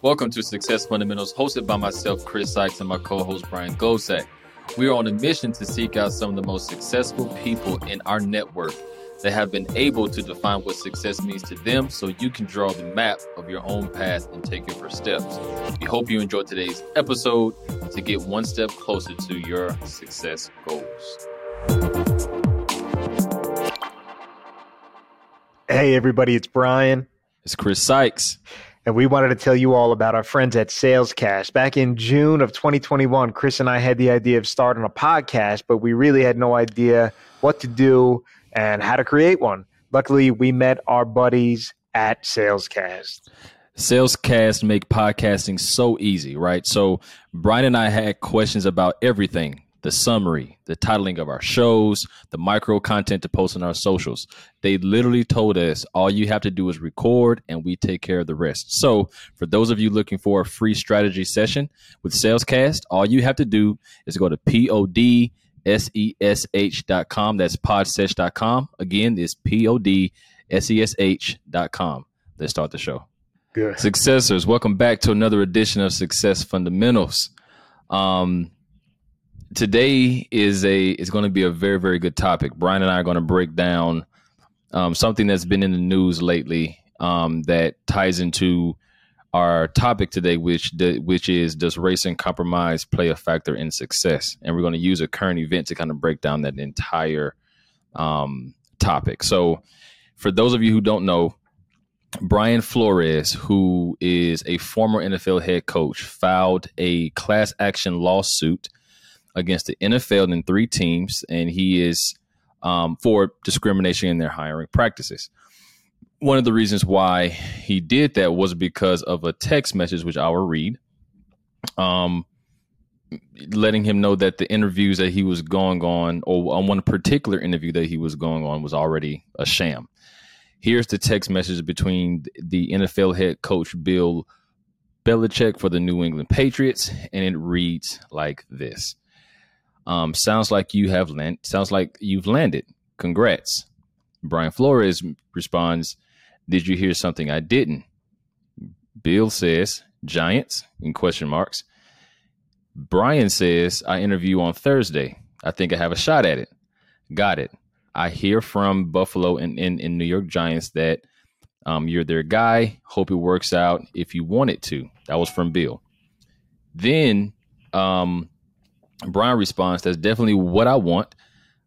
Welcome to Success Fundamentals, hosted by myself, Chris Sykes, and my co host, Brian Gosak. We are on a mission to seek out some of the most successful people in our network that have been able to define what success means to them so you can draw the map of your own path and take your first steps. We hope you enjoyed today's episode to get one step closer to your success goals. Hey, everybody, it's Brian. It's Chris Sykes. And we wanted to tell you all about our friends at Salescast. Back in June of 2021, Chris and I had the idea of starting a podcast, but we really had no idea what to do and how to create one. Luckily, we met our buddies at Salescast. Salescast make podcasting so easy, right? So Brian and I had questions about everything the summary, the titling of our shows, the micro content to post on our socials. They literally told us all you have to do is record and we take care of the rest. So, for those of you looking for a free strategy session with Salescast, all you have to do is go to pod S-E-S-H.com. That's podsesh.com. Again, it's P-O-D-S-E-S-H.com. Let's start the show. Good. Successors, welcome back to another edition of Success Fundamentals. Um, today is a is going to be a very very good topic. Brian and I are going to break down um, something that's been in the news lately um, that ties into our topic today, which which is does race and compromise play a factor in success? And we're going to use a current event to kind of break down that entire um, topic. So, for those of you who don't know, Brian Flores, who is a former NFL head coach, filed a class action lawsuit against the NFL and three teams, and he is um, for discrimination in their hiring practices. One of the reasons why he did that was because of a text message, which I will read, um, letting him know that the interviews that he was going on, or on one particular interview that he was going on, was already a sham. Here's the text message between the NFL head coach Bill Belichick for the New England Patriots, and it reads like this. Um, sounds like you have land. Sounds like you've landed. Congrats. Brian Flores responds, "Did you hear something I didn't?" Bill says, "Giants?" in question marks. Brian says, "I interview on Thursday. I think I have a shot at it." Got it. I hear from Buffalo and in, in New York Giants that um, you're their guy. Hope it works out if you want it to. That was from Bill. Then um, Brian responds, That's definitely what I want.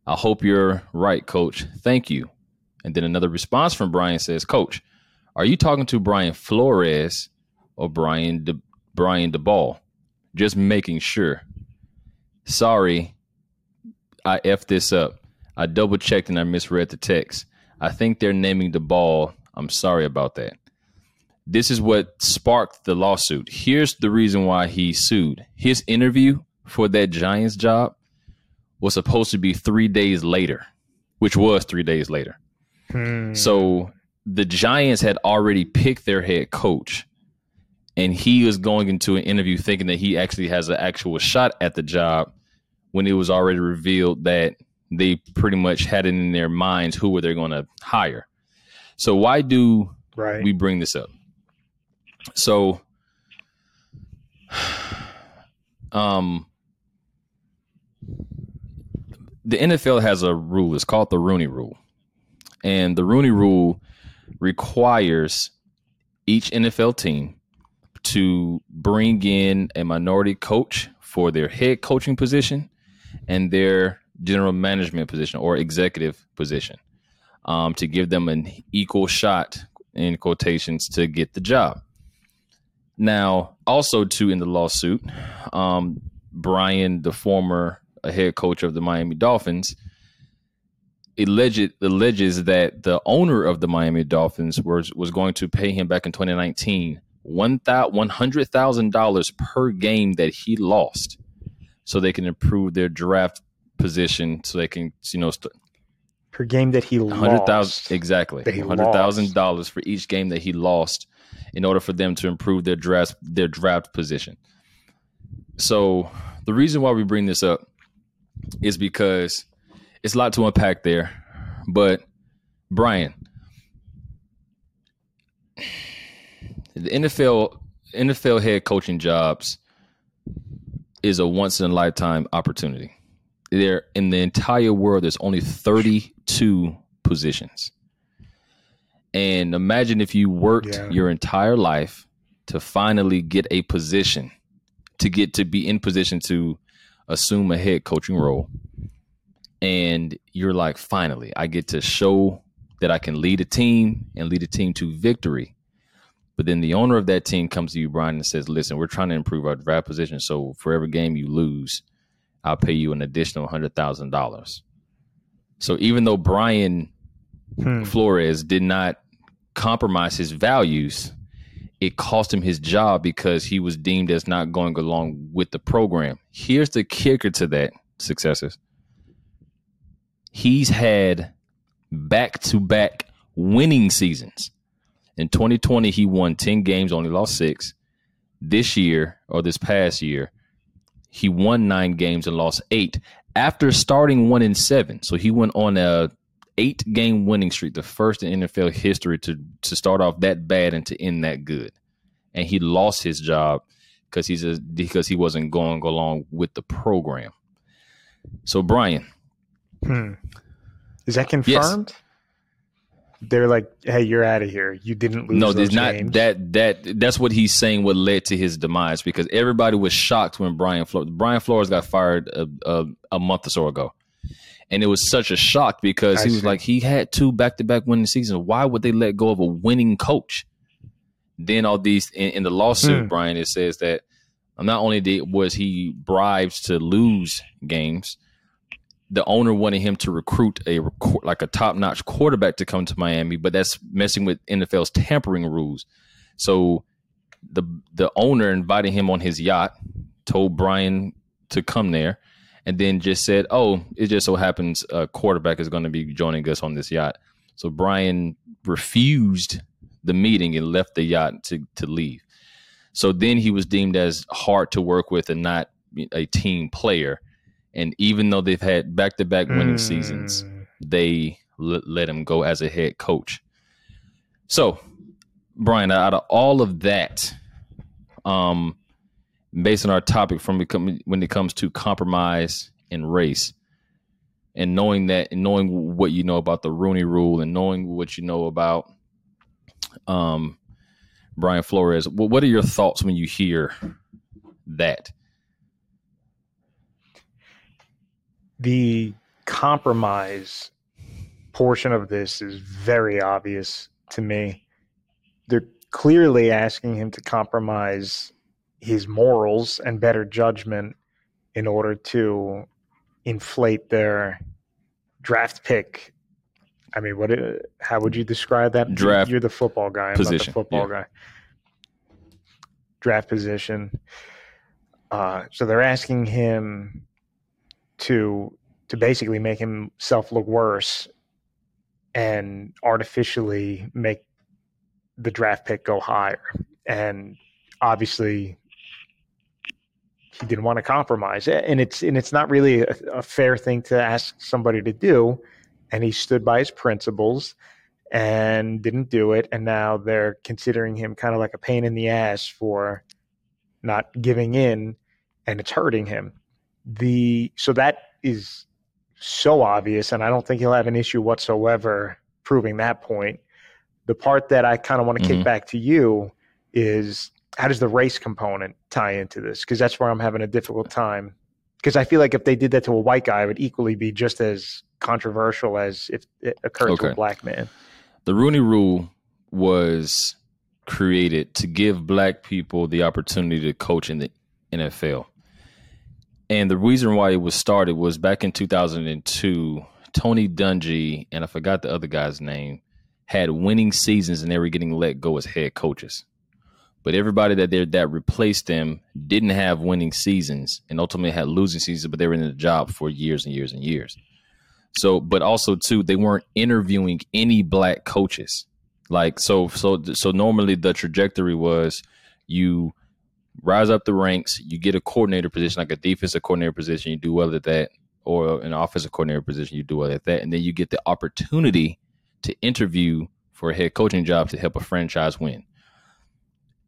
I hope you're right, coach. Thank you. And then another response from Brian says, Coach, are you talking to Brian Flores or Brian De- Brian Daboll? Just making sure. Sorry, I effed this up. I double checked and I misread the text. I think they're naming Daboll. I'm sorry about that. This is what sparked the lawsuit. Here's the reason why he sued. His interview for that Giants job was supposed to be three days later, which was three days later. Hmm. So the Giants had already picked their head coach, and he was going into an interview thinking that he actually has an actual shot at the job when it was already revealed that they pretty much had it in their minds who were they going to hire. So why do right. we bring this up? So um the NFL has a rule. It's called the Rooney Rule, and the Rooney Rule requires each NFL team to bring in a minority coach for their head coaching position and their general management position or executive position um, to give them an equal shot in quotations to get the job. Now, also too in the lawsuit, um, Brian, the former a head coach of the Miami Dolphins, alleged alleges that the owner of the Miami Dolphins was was going to pay him back in 2019 one hundred thousand dollars per game that he lost, so they can improve their draft position, so they can you know st- per game that he hundred thousand exactly. Hundred thousand dollars for each game that he lost, in order for them to improve their draft their draft position. So the reason why we bring this up is because it's a lot to unpack there. But Brian, the NFL NFL head coaching jobs is a once in a lifetime opportunity. There in the entire world, there's only 32 positions. And imagine if you worked Yeah. your entire life to finally get a position, to get to be in position to assume a head coaching role. And you're like, finally, I get to show that I can lead a team and lead a team to victory. But then the owner of that team comes to you, Brian, and says, Listen, we're trying to improve our draft position. So for every game you lose, I'll pay you an additional $100,000. So even though Brian Hmm. Flores did not compromise his values, it cost him his job because he was deemed as not going along with the program. Here's the kicker to that, successes. He's had back to back winning seasons. In 2020, he won 10 games, only lost six. This year, or this past year, he won nine games and lost eight after starting one in seven. So he went on a eight game winning streak, the first in NFL history to to start off that bad and to end that good. And he lost his job because he's a, because he wasn't going along with the program. So Brian, Hmm. Is that confirmed? They're like, "Hey, you're out of here. You didn't lose." no, there's not games." that that that's what he's saying. What led to his demise because everybody was shocked when Brian Flores Brian Flores got fired a, a, a month or so ago, and it was such a shock because I he was see. like he had two back to back winning seasons. Why would they let go of a winning coach? Then all these in, in the lawsuit, Hmm. Brian, it says that not only did was he bribed to lose games, the owner wanted him to recruit a like a top notch quarterback to come to Miami, but that's messing with NFL's tampering rules. So the the owner invited him on his yacht, told Brian to come there, and then just said, "Oh, it just so happens a quarterback is going to be joining us on this yacht." So Brian refused the meeting and left the yacht to to leave. So then he was deemed as hard to work with and not a team player. And even though they've had back to back winning seasons, Hmm. they l- let him go as a head coach. So, Brian, out of all of that, um, based on our topic from when it comes to compromise and race, and knowing that, and knowing what you know about the Rooney Rule, and knowing what you know about um, Brian Flores, what, what are your thoughts when you hear that? the compromise portion of this is very obvious to me. They're clearly asking him to compromise his morals and better judgment in order to inflate their draft pick. I mean, what? uh, How would you describe that? Draft You're the football guy. I'm position, not the football yeah. guy. Draft position. Uh, so they're asking him to to basically make himself look worse and artificially make the draft pick go higher. And obviously he didn't want to compromise. And it's and it's not really a, a fair thing to ask somebody to do. And he stood by his principles and didn't do it. And now they're considering him kind of like a pain in the ass for not giving in and it's hurting him. The so that is so obvious, and I don't think he'll have an issue whatsoever proving that point. The part that I kind of want to Mhm. kick back to you is how does the race component tie into this? Because that's where I'm having a difficult time. Because I feel like if they did that to a white guy, it would equally be just as controversial as if it occurred to a black man. the Rooney Rule was created to give black people the opportunity to coach in the NFL. And the reason why it was started was back in 2002, Tony Dungy and I forgot the other guy's name had winning seasons and they were getting let go as head coaches. But everybody that that replaced them didn't have winning seasons and ultimately had losing seasons, but they were in the job for years and years and years. So, but also too, they weren't interviewing any black coaches. Like so, so, so normally the trajectory was you rise up the ranks, you get a coordinator position, like a defensive coordinator position, you do well at that, or an offensive coordinator position, you do well at that, and then you get the opportunity to interview for a head coaching job to help a franchise win.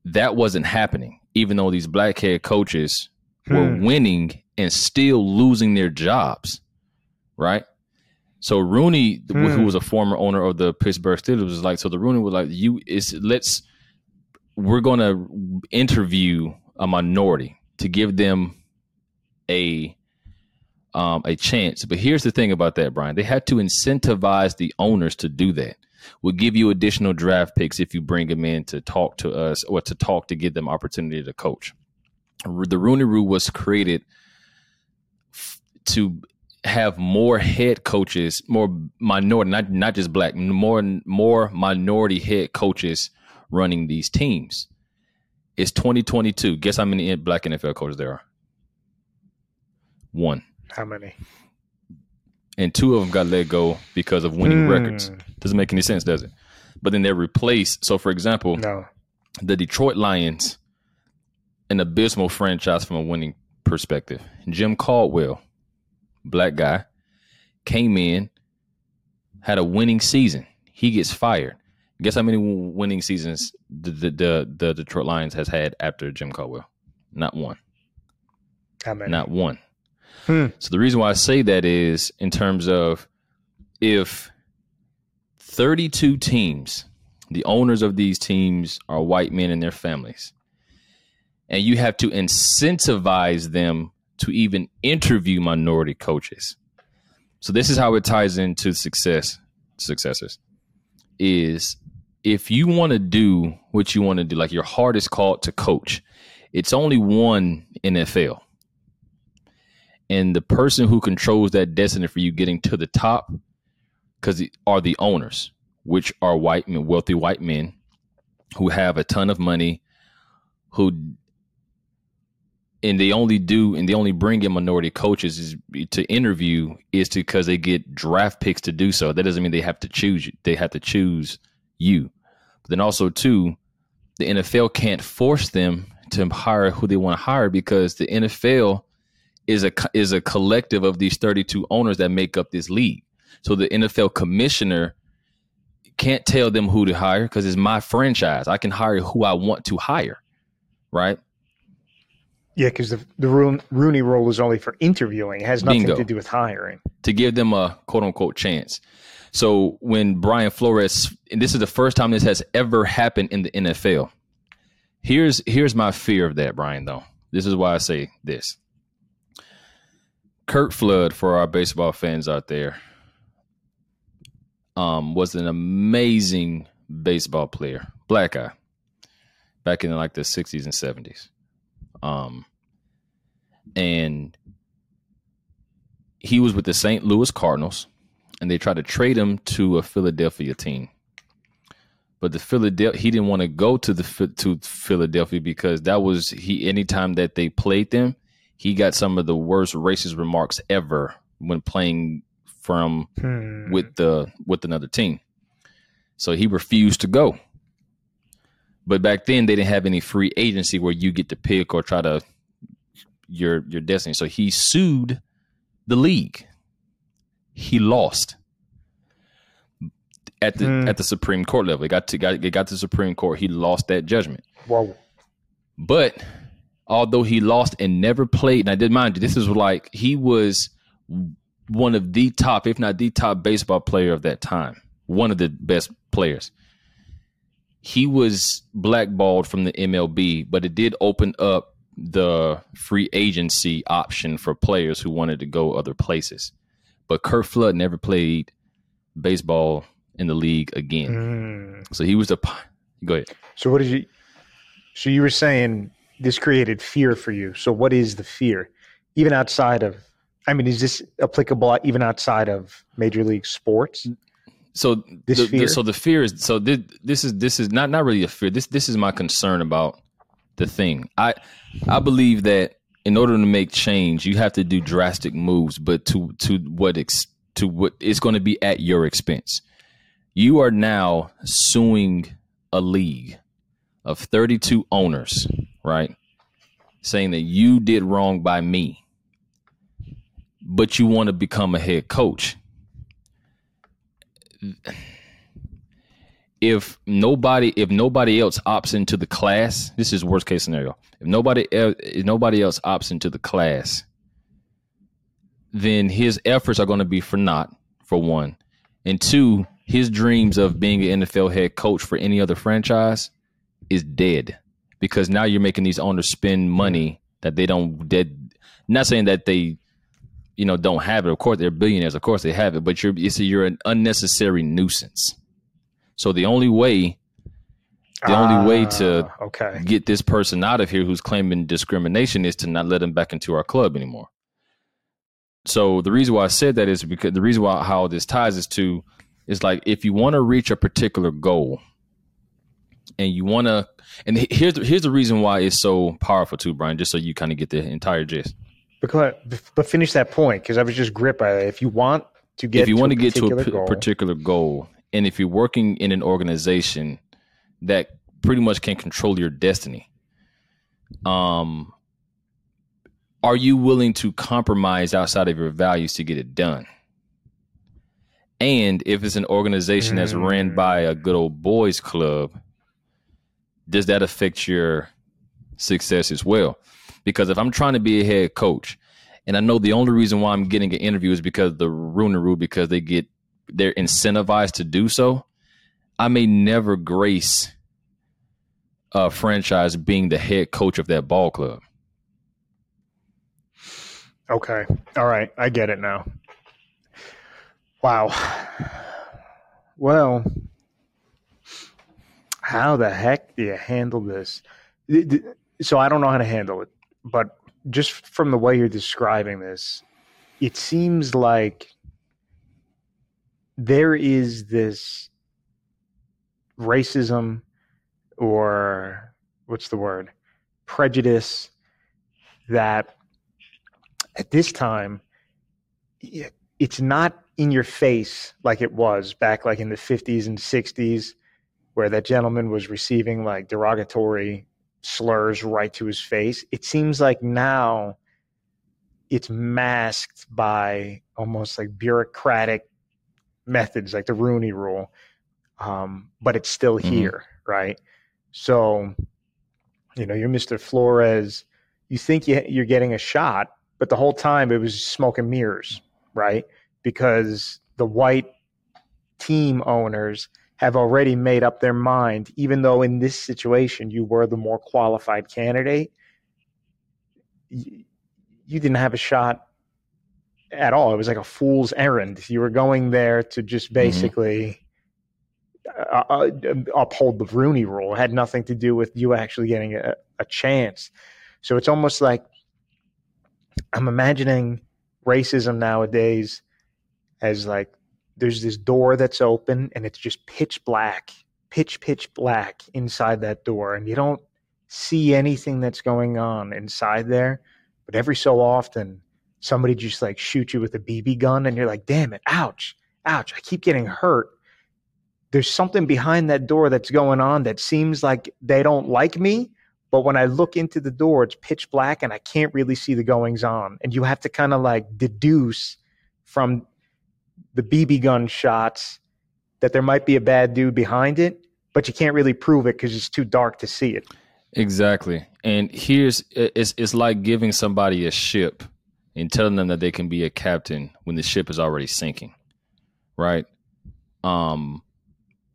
That wasn't happening, even though these black head coaches were Hmm. winning and still losing their jobs, right? So Rooney, th- who Hmm. was a former owner of the Pittsburgh Steelers, was like, so the Rooney was like, you is let's we're gonna interview a minority to give them a um, a chance. But here's the thing about that, Brian. They had to incentivize the owners to do that. We'll give you additional draft picks if you bring them in to talk to us or to talk to give them opportunity to coach. The Rooney Rule was created f- to have more head coaches, more minority, not not just black, more more minority head coaches running these teams. It's 2022. Guess how many black NFL coaches there are? One How many? And two of them got let go because of winning Hmm. records. Doesn't make any sense, does it? But then they're replaced. So, for example, No. the Detroit Lions, an abysmal franchise from a winning perspective. Jim Caldwell, black guy, came in, had a winning season. He gets fired. Guess how many winning seasons the the, the, the Detroit Lions has had after Jim Caldwell? Not one. How many? Not one. Hmm. So the reason why I say that is in terms of if 32 teams, the owners of these teams are white men and their families, and you have to incentivize them to even interview minority coaches. So this is how it ties into success successors is if you want to do what you want to do, like your heart is called to coach, it's only one NFL and the person who controls that destiny for you getting to the top because are the owners which are white men wealthy white men who have a ton of money who and they only do and they only bring in minority coaches is to interview is to because they get draft picks to do so. That doesn't mean they have to choose you they have to choose you. But then also too the NFL can't force them to hire who they want to hire because the NFL is a is a collective of these 32 owners that make up this league. So the NFL commissioner can't tell them who to hire because it's my franchise. I can hire who I want to hire, right? Yeah, because the the Roon- Rooney rule is only for interviewing. It has nothing Bingo. to do with hiring. To give them a quote unquote chance. So when Brian Flores, and this is the first time this has ever happened in the NFL. Here's here's my fear of that, Brian. Though this is why I say this. Curt Flood, for our baseball fans out there, um, was an amazing baseball player, black guy, back in like the '60s and '70s, um, and he was with the St. Louis Cardinals, and they tried to trade him to a Philadelphia team. But the Philadelphia, he didn't want to go to the to Philadelphia because that was he. Anytime that they played them, he got some of the worst racist remarks ever when playing from Hmm. with the with another team. So he refused to go. But back then they didn't have any free agency where you get to pick or try to your your destiny. So he sued the league. He lost at the Hmm. at the Supreme Court level. It got to got it got to the Supreme Court. He lost that judgment. Whoa. But although he lost and never played, and I did mind you, this is like he was one of the top, if not the top baseball player of that time, one of the best players. He was blackballed from the MLB, but it did open up the free agency option for players who wanted to go other places. But Curt Flood never played baseball in the league again. Hmm. So he was the. Go ahead. So what did you? So you were saying this created fear for you. So what is the fear, even outside of? I mean, is this applicable even outside of major league sports? Mm, so This the, the- fear? so the fear is so this, this is this is not not really a fear this this is my concern about the thing i i believe that in order to make change you have to do drastic moves but to to what ex, to what is going to be at your expense you are now suing a league of 32 owners right saying that you did wrong by me but you want to become a head coach if nobody if nobody else opts into the class, this is worst case scenario. If nobody if nobody else opts into the class, then his efforts are going to be for naught. For one, and two, his dreams of being an NFL head coach for any other franchise is dead because now you're making these owners spend money that they don't. Dead. Not saying that they, you know, don't have it. Of course, they're billionaires. Of course, they have it. But you're you you're an unnecessary nuisance. So the only way, the only way to Ah, okay. get this person out of here who's claiming discrimination is to not let him back into our club anymore. So the reason why I said that is because the reason why how this ties is to is like if you want to reach a particular goal and you want to and here's the, here's the reason why it's so powerful too Brian just so you kind of get the entire gist. Because, but finish that point because I was just gripped by it. If you want to get if you to want to get to a particular goal, particular goal and if you're working in an organization that pretty much can control your destiny um are you willing to compromise outside of your values to get it done and if it's an organization that's ran Mm. by a good old boys club does that affect your success as well because if i'm trying to be a head coach and I know the only reason why I'm getting an interview is because the Rooney Rule, because they get they're incentivized to do so. I may never grace a franchise being the head coach of that ball club. Okay. All right. I get it now. Wow. Well, how the heck do you handle this? Th- th- So I don't know how to handle it, but just from the way you're describing this, it seems like there is this racism or what's the word? Prejudice that at this time it's not in your face like it was back like in the 50s and 60s where that gentleman was receiving like derogatory slurs right to his face it seems like now it's masked by almost like bureaucratic methods like the rooney rule um, but it's still Mhm. here right so you know you're mr flores you think you, you're getting a shot but the whole time it was smoke and mirrors, right? Because the white team owners have already made up their mind, even though in this situation you were the more qualified candidate, you, you didn't have a shot at all. It was like a fool's errand. You were going there to just basically uh, uh, uphold the Rooney rule. It had nothing to do with you actually getting a, a chance. So it's almost like I'm imagining racism nowadays as like there's this door that's open and it's just pitch black, pitch, pitch black inside that door. And you don't see anything that's going on inside there. But every so often, somebody just like shoot you with a BB gun and you're like, damn it, ouch, ouch, I keep getting hurt. There's something behind that door that's going on that seems like they don't like me, but when I look into the door, it's pitch black and I can't really see the goings on. And you have to kind of like deduce from the BB gun shots that there might be a bad dude behind it, but you can't really prove it because it's too dark to see it. Exactly. And here's it's it's like giving somebody a ship and telling them that they can be a captain when the ship is already sinking. Right? Um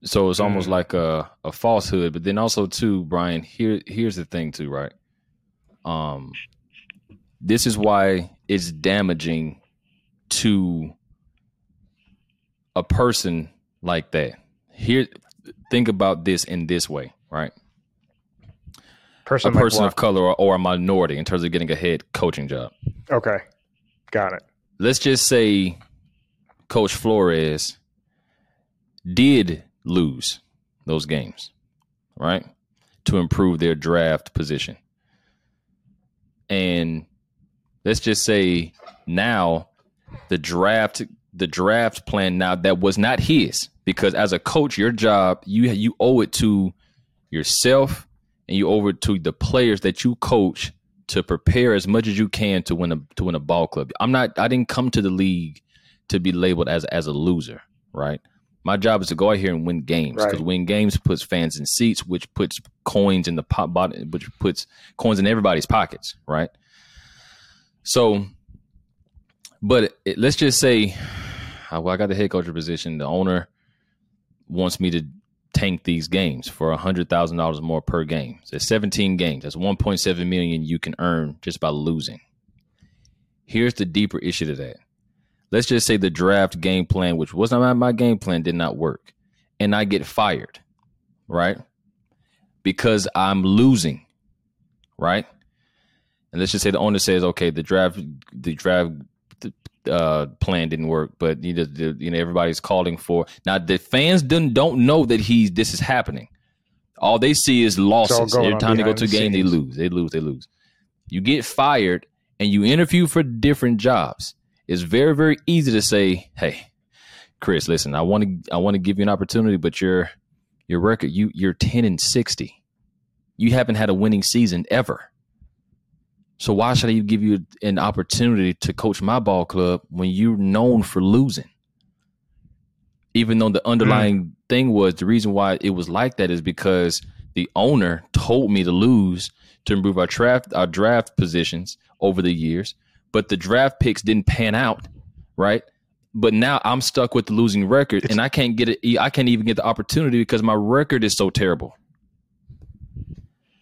so it's almost Mm. like a, a falsehood, but then also too, Brian, here here's the thing too, right? Um this is why it's damaging to a person like that. Here think about this in this way, right? Person a person of color or, or a minority in terms of getting a head coaching job. Okay, got it. Let's just say Coach Flores did lose those games, right? To improve their draft position. And let's just say now the draft the draft plan now that was not his because as a coach your job you you owe it to yourself and you owe it to the players that you coach to prepare as much as you can to win a to win a ball club. I'm not I didn't come to the league to be labeled as as a loser, right? My job is to go out here and win games because Right. win games puts fans in seats, which puts coins in the pot, bottom, which puts coins in everybody's pockets, right? So, but it, let's just say, well, I got the head coach position. The owner wants me to tank these games for a hundred thousand dollars more per game. So 17 games. That's 1.7 million you can earn just by losing. Here's the deeper issue to that. Let's just say the draft game plan, which was not my, my game plan, did not work, and I get fired, right? Because I'm losing, right? And let's just say the owner says, okay, the draft, the draft uh, plan didn't work, but you know, the, you know, everybody's calling for now. The fans don't don't know that he's this is happening. All they see is losses. Every time they go to a the game, they lose. They lose. They lose. You get fired and you interview for different jobs. It's very very easy to say, "Hey, Chris, listen, I want to I want to give you an opportunity, but your your record you you're ten and sixty. You haven't had a winning season ever." So why should I give you an opportunity to coach my ball club when you're known for losing? Even though the underlying thing was the reason why it was like that is because the owner told me to lose to improve our draft our draft positions over the years, but the draft picks didn't pan out, right? But now I'm stuck with the losing record, and I can't get it. I can't even get the opportunity because my record is so terrible.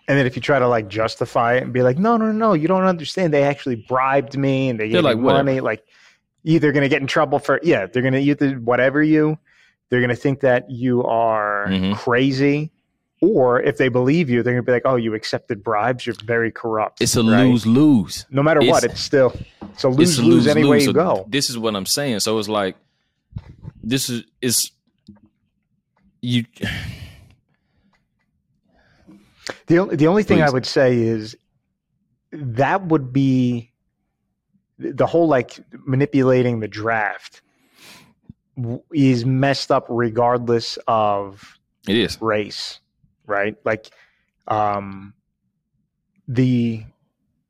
And then if you try to like justify it and be like, no, no, no, you don't understand. They actually bribed me and they gave like, me whatever. money. Like, either going to get in trouble for, yeah, they're going to either whatever you, they're going to think that you are Mhm. crazy. Or if they believe you, they're going to be like, oh, you accepted bribes. You're very corrupt. It's a right? lose lose. No matter what, it's- it's still, it's a it's lose a lose any way lose-lose. you So go. This is what I'm saying. So it's like this is is you The only the only thing I would say is that would be the whole like manipulating the draft is messed up regardless of it is. race, right? Like um the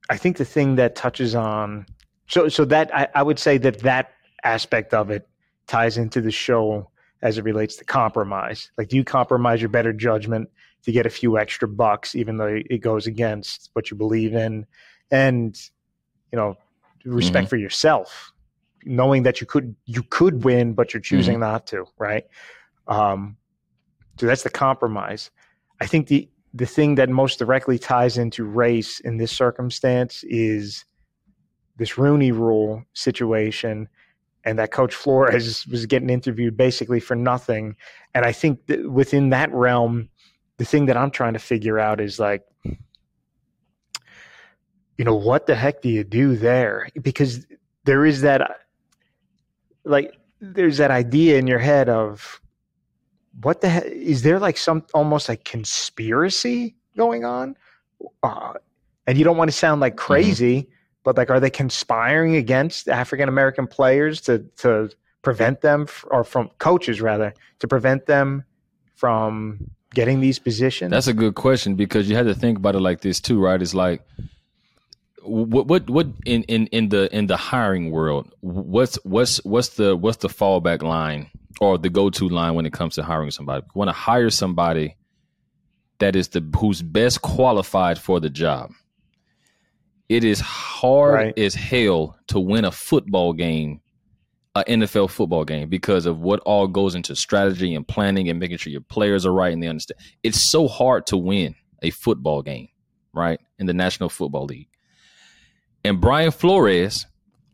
I think the thing that touches on so so that I, I would say that that aspect of it ties into the show as it relates to compromise. Like do you compromise your better judgment to get a few extra bucks even though it goes against what you believe in? And you know respect for yourself knowing that you could you could win but you're choosing not to right? Um so that's the compromise. I think the the thing that most directly ties into race in this circumstance is this rooney rule situation and that coach flores was getting interviewed basically for nothing. And i think that within that realm the thing that i'm trying to figure out is like you know what the heck do you do there? Because there is that like there's that idea in your head of what the heck is there like some almost like conspiracy going on? Uh, and you don't want to sound like crazy but like are they conspiring against african american players to to prevent them f- or from coaches rather to prevent them from getting these positions That's a good question because you had to think about it like this too, right? It's like what what what in in in the in the hiring world, what's what's what's the what's the fallback line or the go to line when it comes to hiring somebody? Want to hire somebody that is the who's best qualified for the job. It is hard Right. as hell to win a football game, a NFL football game, because of what all goes into strategy and planning and making sure your players are right and they understand. It's so hard to win a football game, right, in the National Football League. And Brian Flores,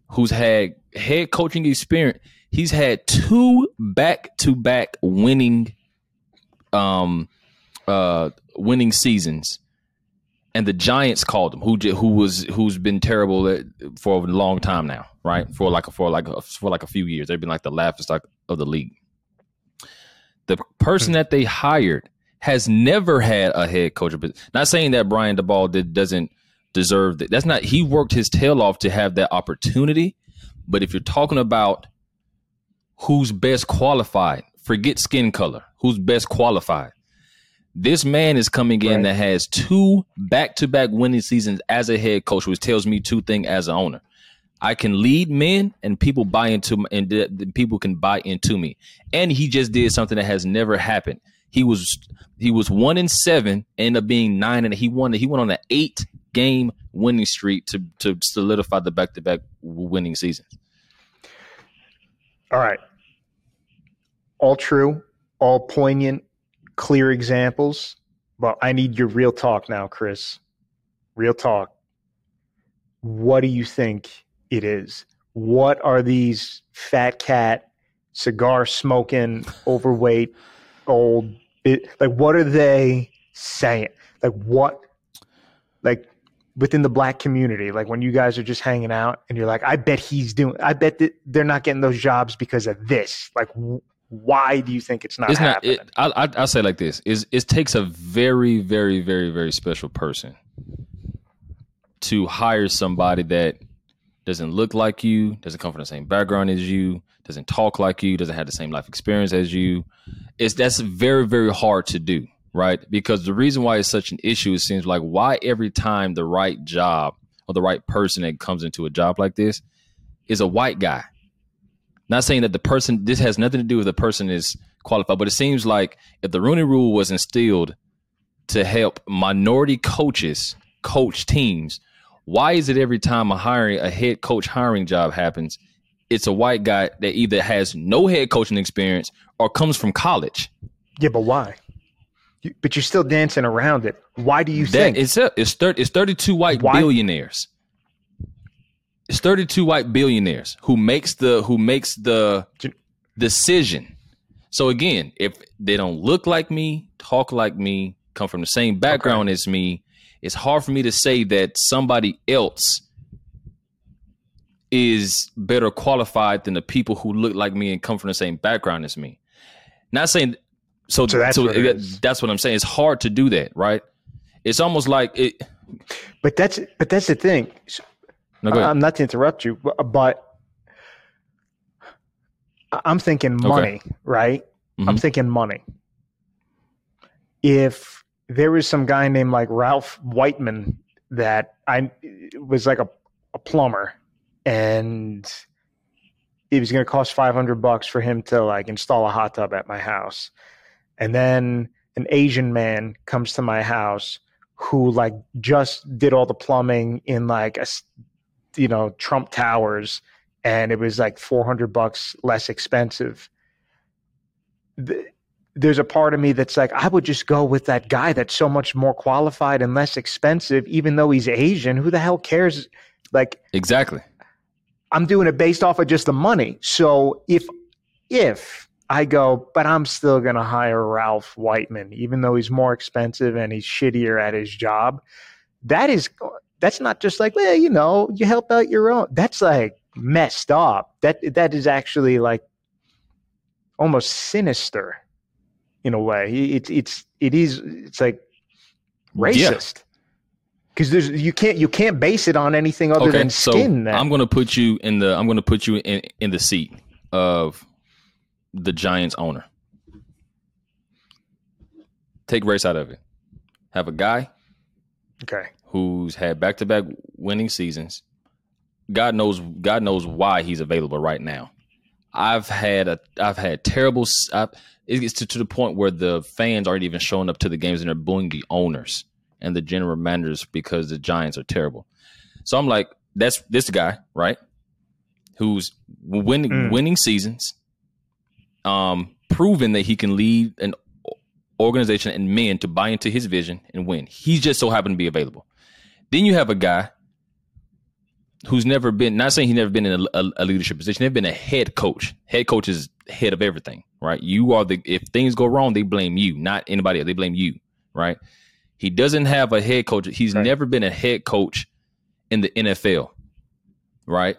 who's had head coaching experience, he's had two back to back winning um uh winning seasons. And the Giants called him, who who was who's been terrible at, for a long time now, right? For like for like a, for like a few years, they've been like the laughing stock of the league. The person hmm. that they hired has never had a head coach. But not saying that Brian Daboll did doesn't deserve that. That's not he worked his tail off to have that opportunity. But if you're talking about who's best qualified, forget skin color. Who's best qualified? This man is coming in Right. that has two back-to-back winning seasons as a head coach, which tells me two things as an owner. I can lead men, and people buy into and people can buy into me. And he just did something that has never happened. He was he was one in seven, ended up being nine, and he won. He went on an eight game winning streak to to solidify the back to back winning seasons. All right, all true, all poignant, clear examples. But I need your real talk now, Chris. Real talk. What do you think it is? What are these fat cat, cigar smoking, overweight, old? It, like, what are they saying? Like, what? Like, within the black community, like when you guys are just hanging out and you're like, I bet he's doing, I bet that they're not getting those jobs because of this. Like, why do you think it's not it's happening? Not, it, I, I say like this: is it takes a very, very, very, very special person to hire somebody that doesn't look like you, doesn't come from the same background as you, doesn't talk like you, doesn't have the same life experience as you. It's that's very, very hard to do, right? Because the reason why it's such an issue, it seems like why every time the right job or the right person that comes into a job like this is a white guy not saying that the person this has nothing to do with the person is qualified, but it seems like if the Rooney Rule was instilled to help minority coaches coach teams, why is it every time a hiring a head coach hiring job happens, it's a white guy that either has no head coaching experience or comes from college? Yeah, but why? You, but you're still dancing around it. Why do you that, think it's a, it's 30, it's 32 white why? billionaires it's 32 white billionaires who makes the who makes the decision. So again, if they don't look like me, talk like me, come from the same background okay. as me, it's hard for me to say that somebody else is better qualified than the people who look like me and come from the same background as me. Not saying so. So that's, so what, that's what I'm saying. It's hard to do that, right? It's almost like it. But that's but that's the thing. No, I'm not to interrupt you, but I'm thinking money, okay. right? Mm-hmm. I'm thinking money. If there was some guy named like Ralph Whiteman that I was like a, a plumber and it was going to cost 500 bucks for him to like install a hot tub at my house. And then an Asian man comes to my house who like just did all the plumbing in like a you know Trump Towers, and it was like four hundred bucks less expensive. there's a part of me that's like, I would just go with that guy that's so much more qualified and less expensive, even though he's Asian. Who the hell cares? Like exactly. I'm doing it based off of just the money. So if if I go, but I'm still going to hire Ralph Whiteman, even though he's more expensive and he's shittier at his job. That is that's not just like, well, you know, you help out your own. That's like messed up. That that is actually like almost sinister in a way. It's it's it is it's like racist. Because there's you can't you can't base it on anything other okay, than skin. So I'm going to put you in the I'm going to put you in in the seat of the Giants owner. Take race out of it. Have a guy. Okay who's had back to back winning seasons. God knows God knows why he's available right now. I've had a I've had terrible I've, it gets to, to the point where the fans aren't even showing up to the games and they're booing the owners and the general managers because the Giants are terrible. So I'm like, that's this guy, right? Who's winning mm. winning seasons, um, proven that he can lead an organization and men to buy into his vision and win. He's just so happened to be available. Then you have a guy who's never been, not saying he's never been in a, a, a leadership position, they've been a head coach. Head coach is head of everything, right? You are the, if things go wrong, they blame you, not anybody else. They blame you, right? He doesn't have a head coach. He's right. never been a head coach in the NFL, right?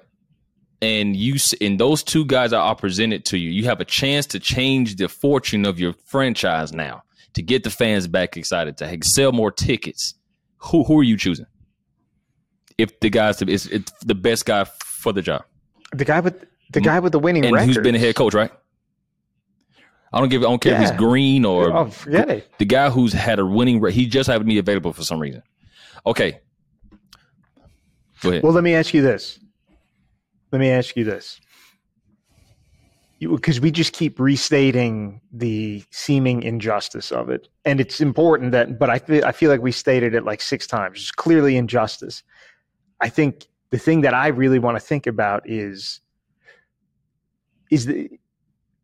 And you, and those two guys are presented to you. You have a chance to change the fortune of your franchise now to get the fans back excited to sell more tickets. Who who are you choosing? If the guy's is it's the best guy for the job. The guy with the guy with the winning and records. who's been a head coach, right? I don't give. I don't care yeah. if he's green or oh, forget it. The guy who's had a winning. He just happened to be available for some reason. Okay. Go ahead. Well, let me ask you this: let me ask you this because we just keep restating the seeming injustice of it and it's important that but i feel, I feel like we stated it like six times it's clearly injustice i think the thing that i really want to think about is is the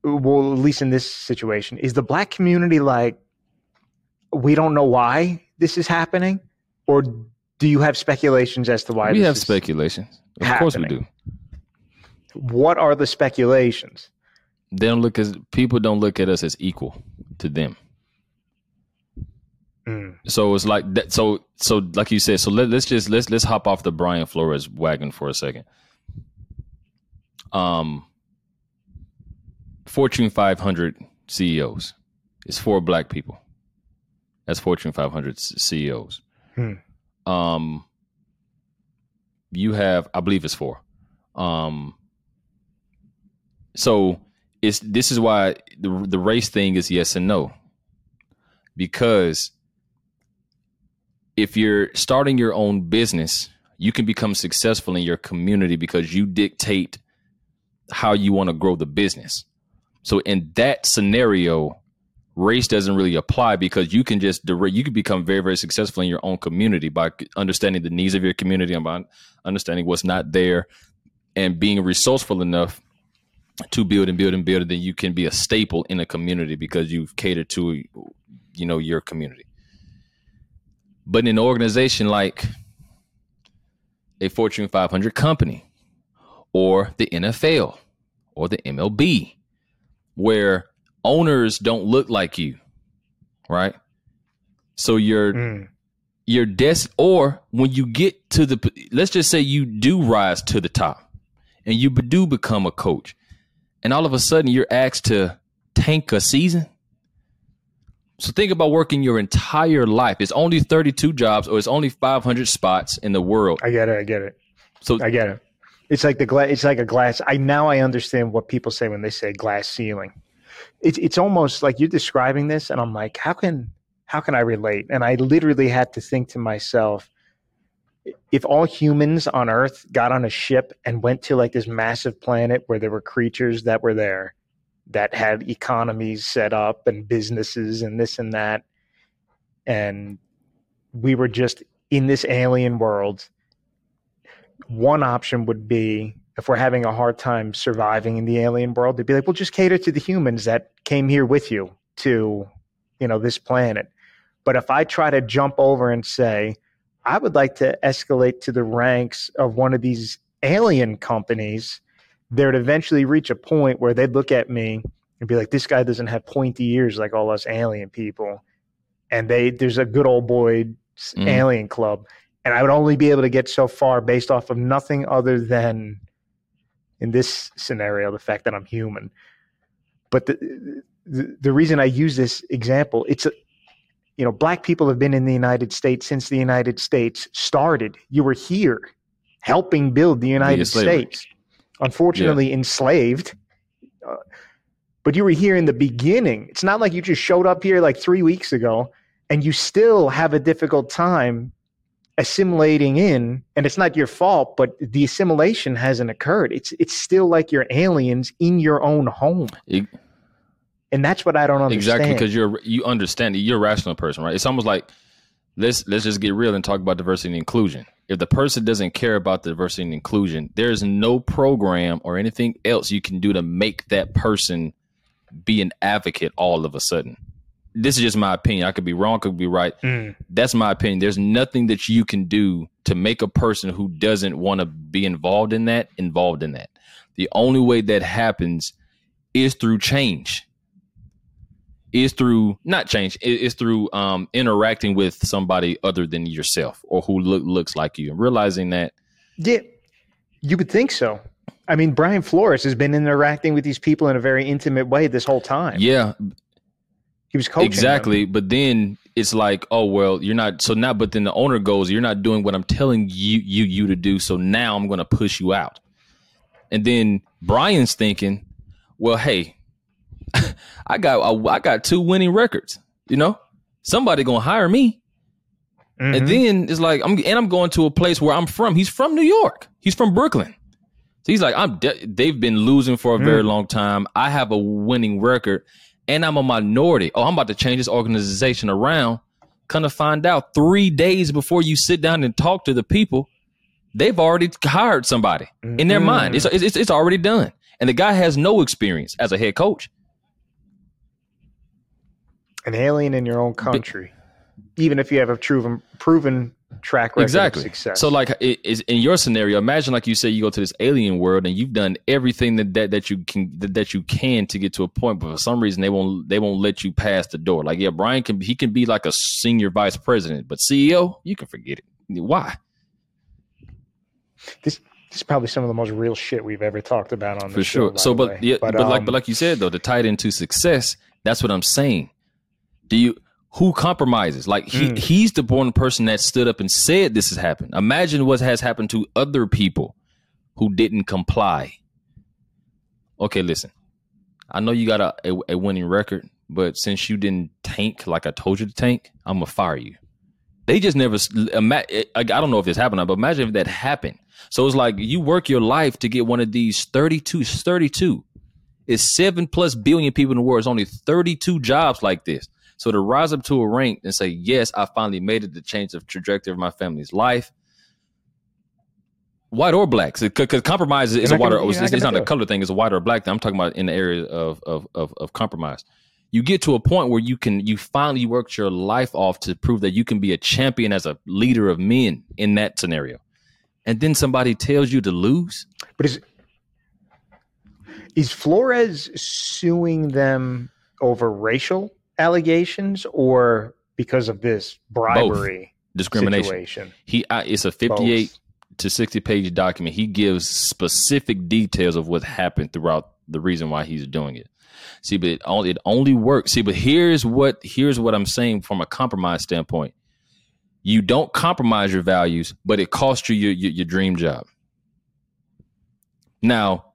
well at least in this situation is the black community like we don't know why this is happening or do you have speculations as to why we have speculations of happening? course we do what are the speculations they don't look as people don't look at us as equal to them. Mm. So it's like that. So so like you said. So let, let's just let's let's hop off the Brian Flores wagon for a second. Um, Fortune 500 CEOs is four black people. That's Fortune 500 CEOs. Hmm. Um, you have, I believe it's four. Um, so it's this is why the the race thing is yes and no. Because if you're starting your own business, you can become successful in your community because you dictate how you want to grow the business. So in that scenario, race doesn't really apply because you can just direct, you can become very very successful in your own community by understanding the needs of your community and by understanding what's not there and being resourceful enough to build and build and build, then you can be a staple in a community because you've catered to, you know, your community. But in an organization like a Fortune 500 company or the NFL or the MLB, where owners don't look like you, right? So you're mm. your desk, or when you get to the, let's just say you do rise to the top and you do become a coach and all of a sudden you're asked to tank a season. So think about working your entire life. It's only 32 jobs or it's only 500 spots in the world. I get it. I get it. So I get it. It's like the glass. It's like a glass. I now I understand what people say when they say glass ceiling. It's it's almost like you're describing this, and I'm like, how can how can I relate? And I literally had to think to myself, if all humans on Earth got on a ship and went to like this massive planet where there were creatures that were there that had economies set up and businesses and this and that, and we were just in this alien world, one option would be if we're having a hard time surviving in the alien world, they'd be like, well, just cater to the humans that came here with you to, you know, this planet. But if I try to jump over and say, I would like to escalate to the ranks of one of these alien companies. There'd eventually reach a point where they'd look at me and be like, "This guy doesn't have pointy ears like all us alien people," and they there's a good old boy mm. alien club, and I would only be able to get so far based off of nothing other than, in this scenario, the fact that I'm human. But the the, the reason I use this example, it's a, you know, black people have been in the United States since the United States started. You were here helping build the United States. Unfortunately, yeah. enslaved. Uh, but you were here in the beginning. It's not like you just showed up here like three weeks ago and you still have a difficult time assimilating in and it's not your fault but the assimilation hasn't occurred it's it's still like you're aliens in your own home it, and that's what I don't understand. Exactly, because you're you understand. You're a rational person, right? It's almost like let's let's just get real and talk about diversity and inclusion. If the person doesn't care about diversity and inclusion, there's no program or anything else you can do to make that person be an advocate all of a sudden. This is just my opinion. I could be wrong, could be right. Mm. That's my opinion. There's nothing that you can do to make a person who doesn't want to be involved in that involved in that. The only way that happens is through change is through not change is through um, interacting with somebody other than yourself or who look, looks like you and realizing that yeah you would think so. I mean brian flores has been interacting with these people in a very intimate way this whole time. Yeah. He was coaching exactly them. but then it's like oh well you're not so now but then the owner goes you're not doing what i'm telling you you you to do so now i'm going to push you out. And then brian's thinking well hey I got I, I, got two winning records. You know, somebody gonna hire me. Mm-hmm. And then it's like I'm and I'm going to a place where I'm from. He's from New York. He's from Brooklyn. So he's like, I'm. De- they've been losing for a very long time. I have a winning record, and I'm a minority. Oh, I'm about to change this organization around. Kind of find out three days before you sit down and talk to the people, they've already hired somebody in their mind. It's, it's it's already done, and the guy has no experience as a head coach. An alien in your own country, even if you have a proven proven track record exactly. of success. So, like, is in your scenario, imagine like you say you go to this alien world and you've done everything that that, that you can that, that you can to get to a point, but for some reason they won't they won't let you pass the door. Like, yeah, Brian can he can be like a senior vice president, but CEO, you can forget it. Why? this this is probably some of the most real shit we've ever talked about on the For sure. by So, but way. yeah, but, like um, but like you said though, to tie it into success, that's what I'm saying. Do you who compromises? Like he Mm. he's the born person that stood up and said this has happened. Imagine what has happened to other people who didn't comply. Okay, listen. I know you got a, a, a winning record, but since you didn't tank like I told you to tank, I'm gonna fire you. They just never. I don't know if this happened, but imagine if that happened. So it's like you work your life to get one of these 32, 32. It's seven plus billion people in the world. It's only 32 jobs like this. So to rise up to a rank and say, yes, I finally made it to change the trajectory of my family's life, white or black, because compromise is a white or it's, not it's not a color thing. It's a white or black thing. I'm talking about in the area of, of, of, of compromise. You get to a point where you can, you finally worked your life off to prove that you can be a champion as a leader of men in that scenario. And then somebody tells you to lose. But is is Flores suing them over racial allegations or because of this bribery Discrimination. situation? He uh, it's a 58 to 60 page document. He gives specific details of what happened throughout the reason why he's doing it. See, but it only it only works. See, but here's what here's what I'm saying from a compromise standpoint. You don't compromise your values, but it costs you your, your, your dream job. Now,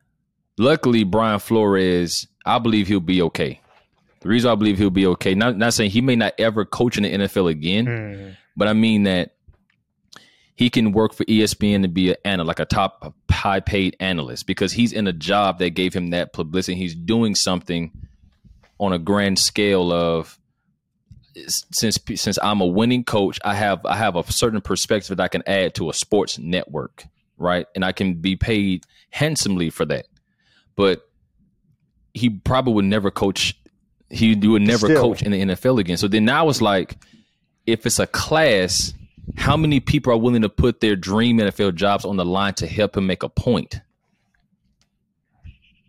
luckily, Brian Flores, I believe he'll be okay. The reason I believe he'll be okay, not not saying he may not ever coach in the NFL again, Mm. but I mean that he can work for ESPN to be an analyst, like a top high paid analyst, because he's in a job that gave him that publicity. He's doing something on a grand scale of since since I'm a winning coach, I have I have a certain perspective that I can add to a sports network, right? And I can be paid handsomely for that. But he probably would never coach. He would never Still. coach in the NFL again. So then now it's like, if it's a class, how many people are willing to put their dream NFL jobs on the line to help him make a point?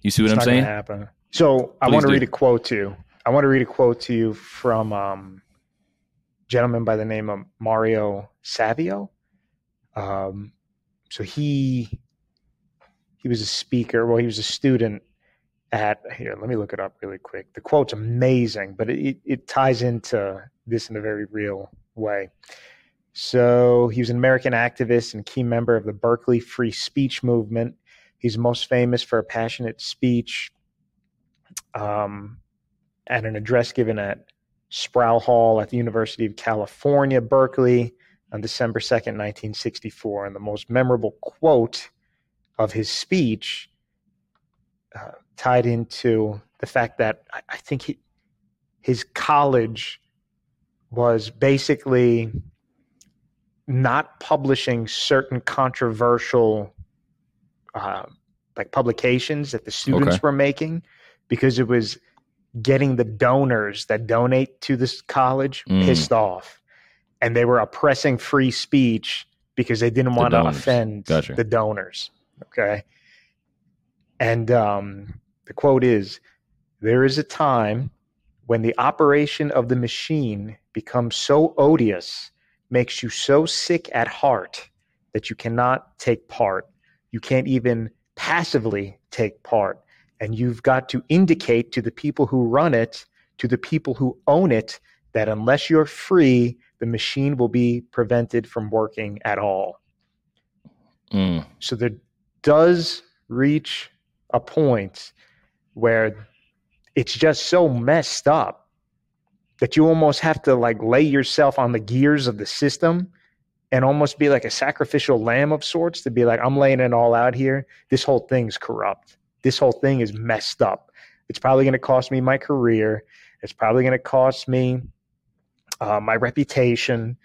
You see what It's I'm not saying? happen. So I want to do. read a quote to you. I want to read a quote to you from um, a gentleman by the name of Mario Savio. Um, so he he was a speaker. Well, he was a student at here. Let me look it up really quick. The quote's amazing, but it, it ties into this in a very real way. So he was an American activist and key member of the Berkeley Free Speech Movement. He's most famous for a passionate speech um, at an address given at Sproul Hall at the University of California, Berkeley, on December 2nd, 1964. And the most memorable quote of his speech uh, tied into the fact that I, I think he, his college was basically not publishing certain controversial uh, like publications that the students Okay. were making because it was getting the donors that donate to this college Mm. pissed off and they were oppressing free speech because they didn't The want to offend Gotcha. the donors okay and um, the quote is there is a time when the operation of the machine becomes so odious makes you so sick at heart that you cannot take part. You can't even passively take part. And you've got to indicate to the people who run it to the people who own it that unless you're free the machine will be prevented from working at all. Mm. so there does reach a point where it's just so messed up that you almost have to like lay yourself on the gears of the system and almost be like a sacrificial lamb of sorts to be like, I'm laying it all out here. This whole thing's corrupt. This whole thing is messed up. It's probably going to cost me my career. It's probably going to cost me uh, my reputation,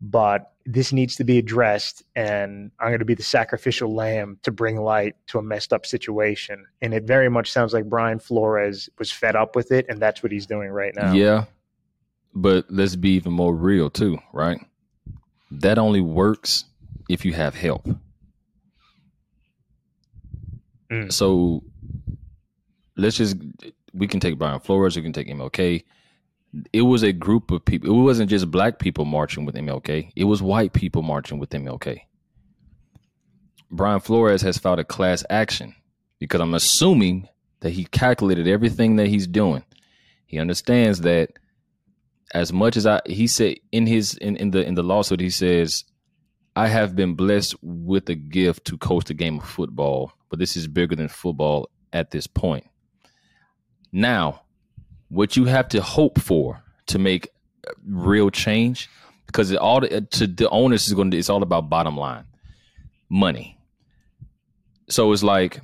but this needs to be addressed. And I'm going to be the sacrificial lamb to bring light to a messed up situation. And it very much sounds like Brian Flores was fed up with it, and that's what he's doing right now. Yeah. But let's be even more real, too, right? That only works if you have help. Mm. So let's just we can take Brian Flores, we can take MLK. It was a group of people. It wasn't just black people marching with MLK. It was white people marching with MLK. Brian Flores has filed a class action because I'm assuming that he calculated everything that he's doing. He understands that as much as I he said in his in, in the in the lawsuit he says I have been blessed with a gift to coach the game of football, but this is bigger than football at this point. Now, what you have to hope for to make real change, because it all to the owners is going to it's all about bottom line, money. So it's like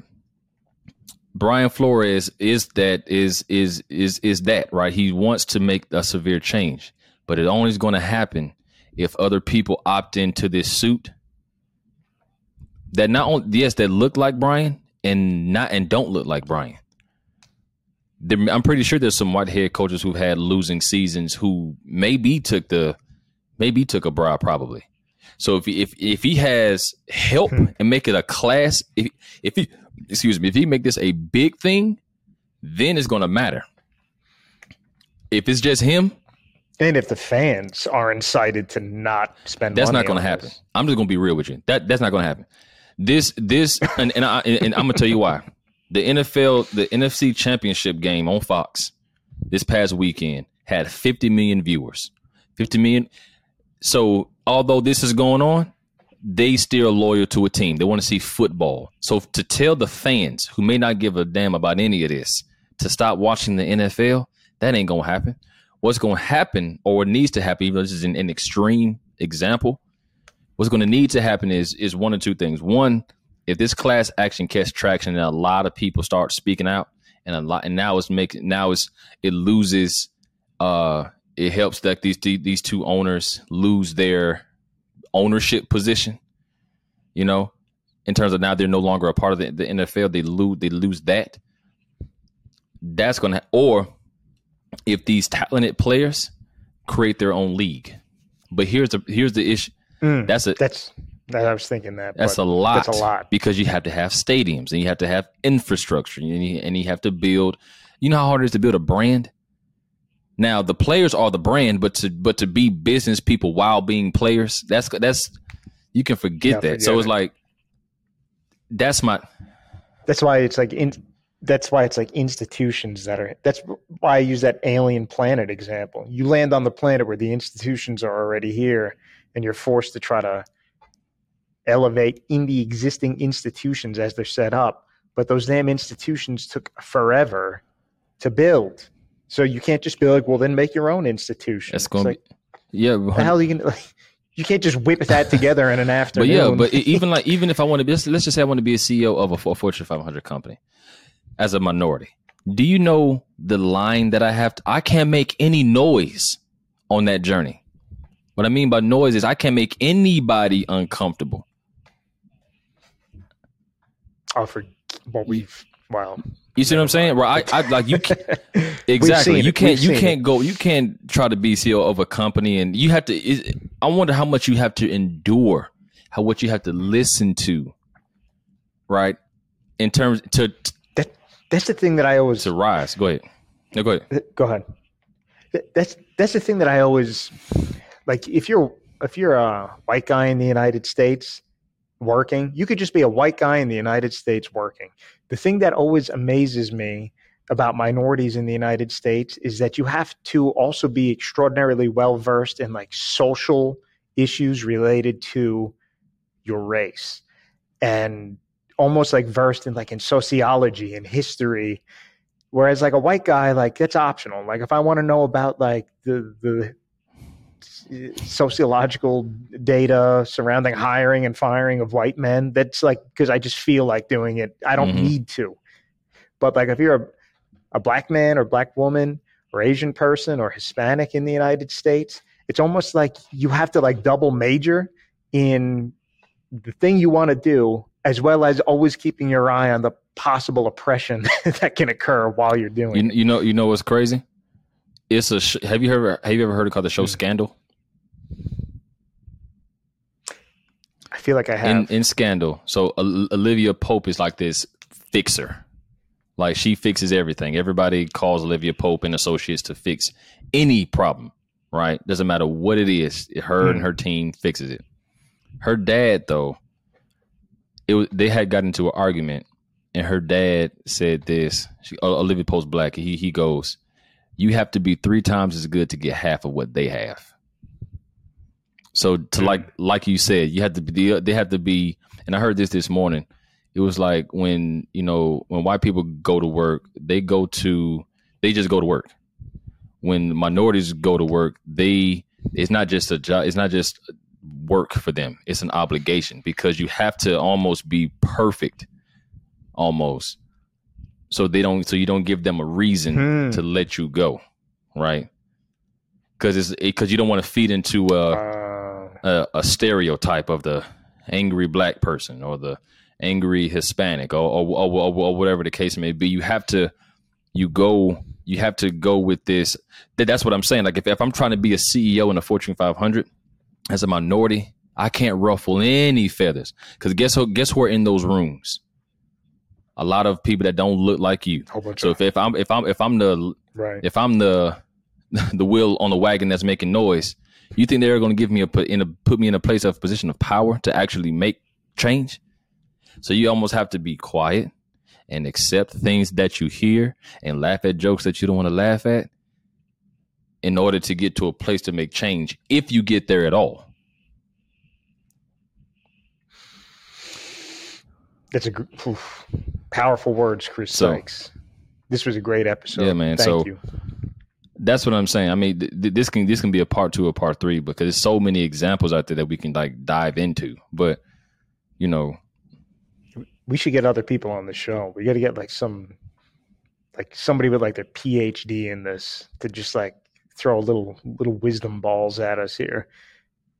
Brian Flores is that is is is is that right? He wants to make a severe change, but it only is going to happen if other people opt into this suit. That not only yes, that look like Brian and not and don't look like Brian. I'm pretty sure there's some white head coaches who've had losing seasons who maybe took the maybe took a bribe probably. So if if if he has help hmm. and make it a class, if if he excuse me, if he make this a big thing, then it's going to matter. If it's just him, and if the fans are incited to not spend, that's not going to happen. This. I'm just going to be real with you. That that's not going to happen. This this and and, I, and I'm going to tell you why the NFL, the NFC Championship game on Fox this past weekend had 50 million viewers. 50 million. So, although this is going on, they still are loyal to a team. They want to see football. So, to tell the fans who may not give a damn about any of this to stop watching the NFL, that ain't going to happen. What's going to happen, or what needs to happen, even though this is an, an extreme example, what's going to need to happen is is one or two things. One, if this class action catch traction and a lot of people start speaking out and a lot and now it's making now it's it loses uh it helps that these these two owners lose their ownership position you know in terms of now they're no longer a part of the, the NFL they lose they lose that. That's going to or if these talented players create their own league. But here's the here's the issue. Mm, that's a that's I was thinking that. That's a lot. That's a lot because you have to have stadiums and you have to have infrastructure and you, and you have to build. You know how hard it is to build a brand. Now the players are the brand, but to but to be business people while being players, that's that's you can forget yeah, that. Forget so it's like that's my. That's why it's like in. That's why it's like institutions that are. That's why I use that alien planet example. You land on the planet where the institutions are already here, and you're forced to try to elevate in the existing institutions as they're set up. But those damn institutions took forever to build. So you can't just be like, well, then make your own institution. That's going to like, be, yeah. The hell you can like, you can't just whip that together in an afternoon. But yeah, but even like even if I want to be, let's just say I want to be a CEO of a Fortune 500 company as a minority. Do you know the line that I have? To, I can't make any noise on that journey. What I mean by noise is I can't make anybody uncomfortable. Oh, for what we've wow. You see what I'm saying? Right? I, I like you. Can, exactly. You can't. You can't it. go. You can't try to be CEO of a company, and you have to. Is, I wonder how much you have to endure, how what you have to listen to, right? In terms to that. That's the thing that I always to rise. Go ahead. No, go ahead. Uh, go ahead. That's that's the thing that I always like. If you're if you're a white guy in the United States working. You could just be a white guy in the United States working. The thing that always amazes me about minorities in the United States is that you have to also be extraordinarily well versed in like social issues related to your race and almost like versed in like in sociology and history whereas like a white guy like that's optional like if i want to know about like the the sociological data surrounding hiring and firing of white men. That's like because I just feel like doing it. I don't Mhm. need to. But like if you're a, a black man or black woman or Asian person or Hispanic in the United States, it's almost like you have to like double major in the thing you want to do, as well as always keeping your eye on the possible oppression that can occur while you're doing You, it. you know, you know what's crazy? It's a. Sh- have you ever have you ever heard it called the show Hmm. Scandal? I feel like I have. in in Scandal. So Ol- Olivia Pope is like this fixer. Like she fixes everything. Everybody calls Olivia Pope and associates to fix any problem, right? Doesn't matter what it is. Her and Hmm. her team fixes it. Her dad though, it was, they had got into an argument and her dad said this. She, Olivia Pope's black. He he goes, "You have to be 3 times as good to get half of what they have." So to Hmm. like like you said, you have to be they have to be. And I heard this this morning. It was like when you know when white people go to work, they go to they just go to work. When minorities go to work, they it's not just a job. It's not just work for them. It's an obligation because you have to almost be perfect, almost. So they don't. So you don't give them a reason Hmm. to let you go, right? Because it's because you don't want to feed into uh Uh, a, a stereotype of the angry black person or the angry Hispanic or, or, or, or whatever the case may be. You have to you go you have to go with this. That, that's what I'm saying. Like if, if I'm trying to be a CEO in a Fortune 500 as a minority, I can't ruffle any feathers because guess who? Guess who are in those rooms? A lot of people that don't look like you. So if, if I'm if I'm if I'm the right. if I'm the the wheel on the wagon that's making noise, you think they're going to give me a put in a put me in a place of position of power to actually make change? So you almost have to be quiet and accept things that you hear and laugh at jokes that you don't want to laugh at in order to get to a place to make change if you get there at all. That's a oof. powerful words, Chris So- Sykes. This was a great episode. Yeah, man. Thank So- you. That's what I'm saying. I mean, th- th- this can this can be a part two or part three because there's so many examples out there that we can like dive into. But you know, We should get other people on the show. We got to get like some, like somebody with like their PhD in this to just like throw a little little wisdom balls at us here.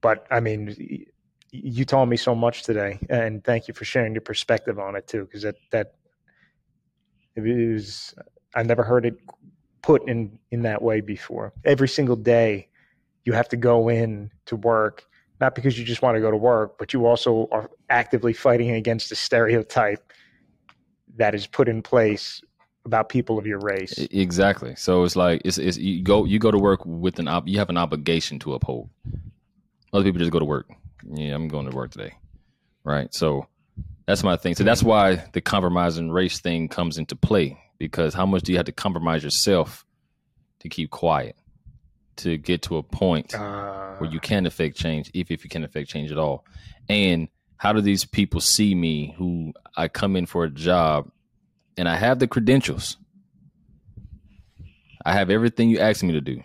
But I mean, you told me so much today, and thank you for sharing your perspective on it too, because that that it I never heard it put in in that way before. Every single day, you have to go in to work not because you just want to go to work, but you also are actively fighting against the stereotype that is put in place about people of your race. Exactly. So it's like it's, it's you go you go to work with an ob- you have an obligation to uphold. Other people just go to work. Yeah, I'm going to work today, right? So that's my thing. So that's why the compromising race thing comes into play because how much do you have to compromise yourself to keep quiet to get to a point Uh, where you can affect change, if if you can affect change at all, and how do these people see me who I come in for a job and I have the credentials. I have everything you asked me to do.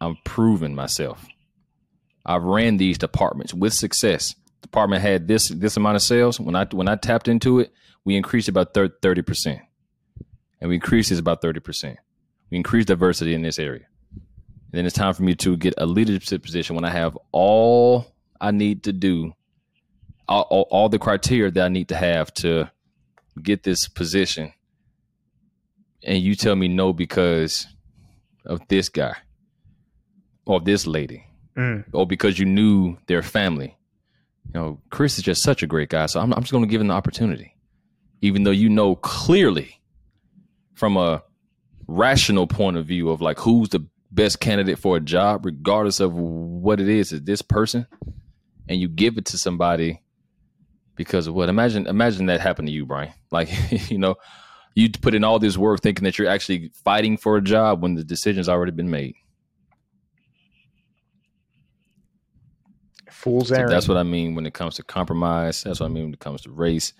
I'm proving myself. I've ran these departments with success. Department had this this amount of sales. When I when I tapped into it, we increased about thirty percent, and we increased this about thirty percent. We increased diversity in this area. And then it's time for me to get a leadership position when I have all I need to do, all, all, all the criteria that I need to have to get this position. And you tell me no because of this guy or this lady mm, or because you knew their family. You know, Chris is just such a great guy, so I'm, I'm just going to give him the opportunity, even though you know clearly from a rational point of view of like who's the best candidate for a job, regardless of what it is, is this person, and you give it to somebody because of what? Imagine, imagine that happened to you, Brian. Like, you know, you put in all this work thinking that you're actually fighting for a job when the decision's already been made. Fool's So that's what I mean when it comes to compromise. That's what I mean when it comes to race.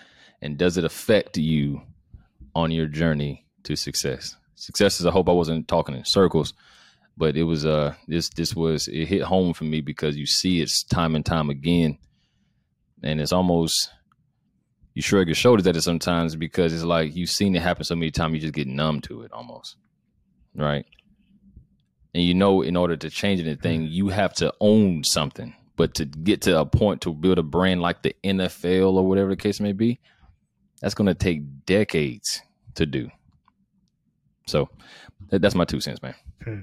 And does it affect you on your journey to success? Success is, I hope I wasn't talking in circles. but it was uh this this was it hit home for me because you see it's time and time again, and it's almost you shrug your shoulders at it sometimes because it's like you've seen it happen so many times you just get numb to it almost, right? And you know, in order to change anything, you have to own something. But to get to a point to build a brand like the NFL or whatever the case may be, that's going to take decades to do. So that's my two cents, man. Hmm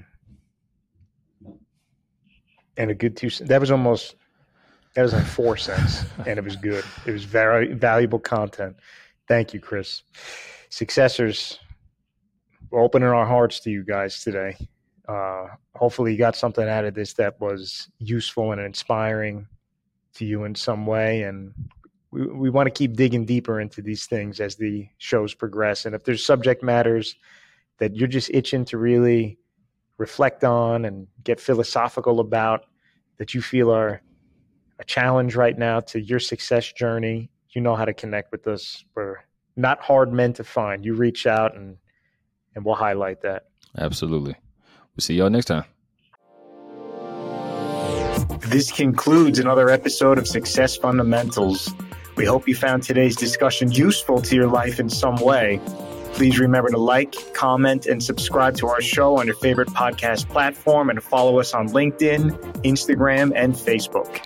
and a good two. That was almost that was like four cents, and it was good. It was very valuable content. Thank you, Chris. Successors, we're opening our hearts to you guys today. Uh, hopefully, you got something out of this that was useful and inspiring to you in some way. And we, we want to keep digging deeper into these things as the shows progress. And if there's subject matters that you're just itching to really reflect on and get philosophical about that you feel are a challenge right now to your success journey, you know how to connect with us. We're not hard men to find. You reach out and and we'll highlight that. Absolutely. See y'all next time. This concludes another episode of Success Fundamentals. We hope you found today's discussion useful to your life in some way. Please remember to like, comment, and subscribe to our show on your favorite podcast platform and follow us on LinkedIn, Instagram, and Facebook.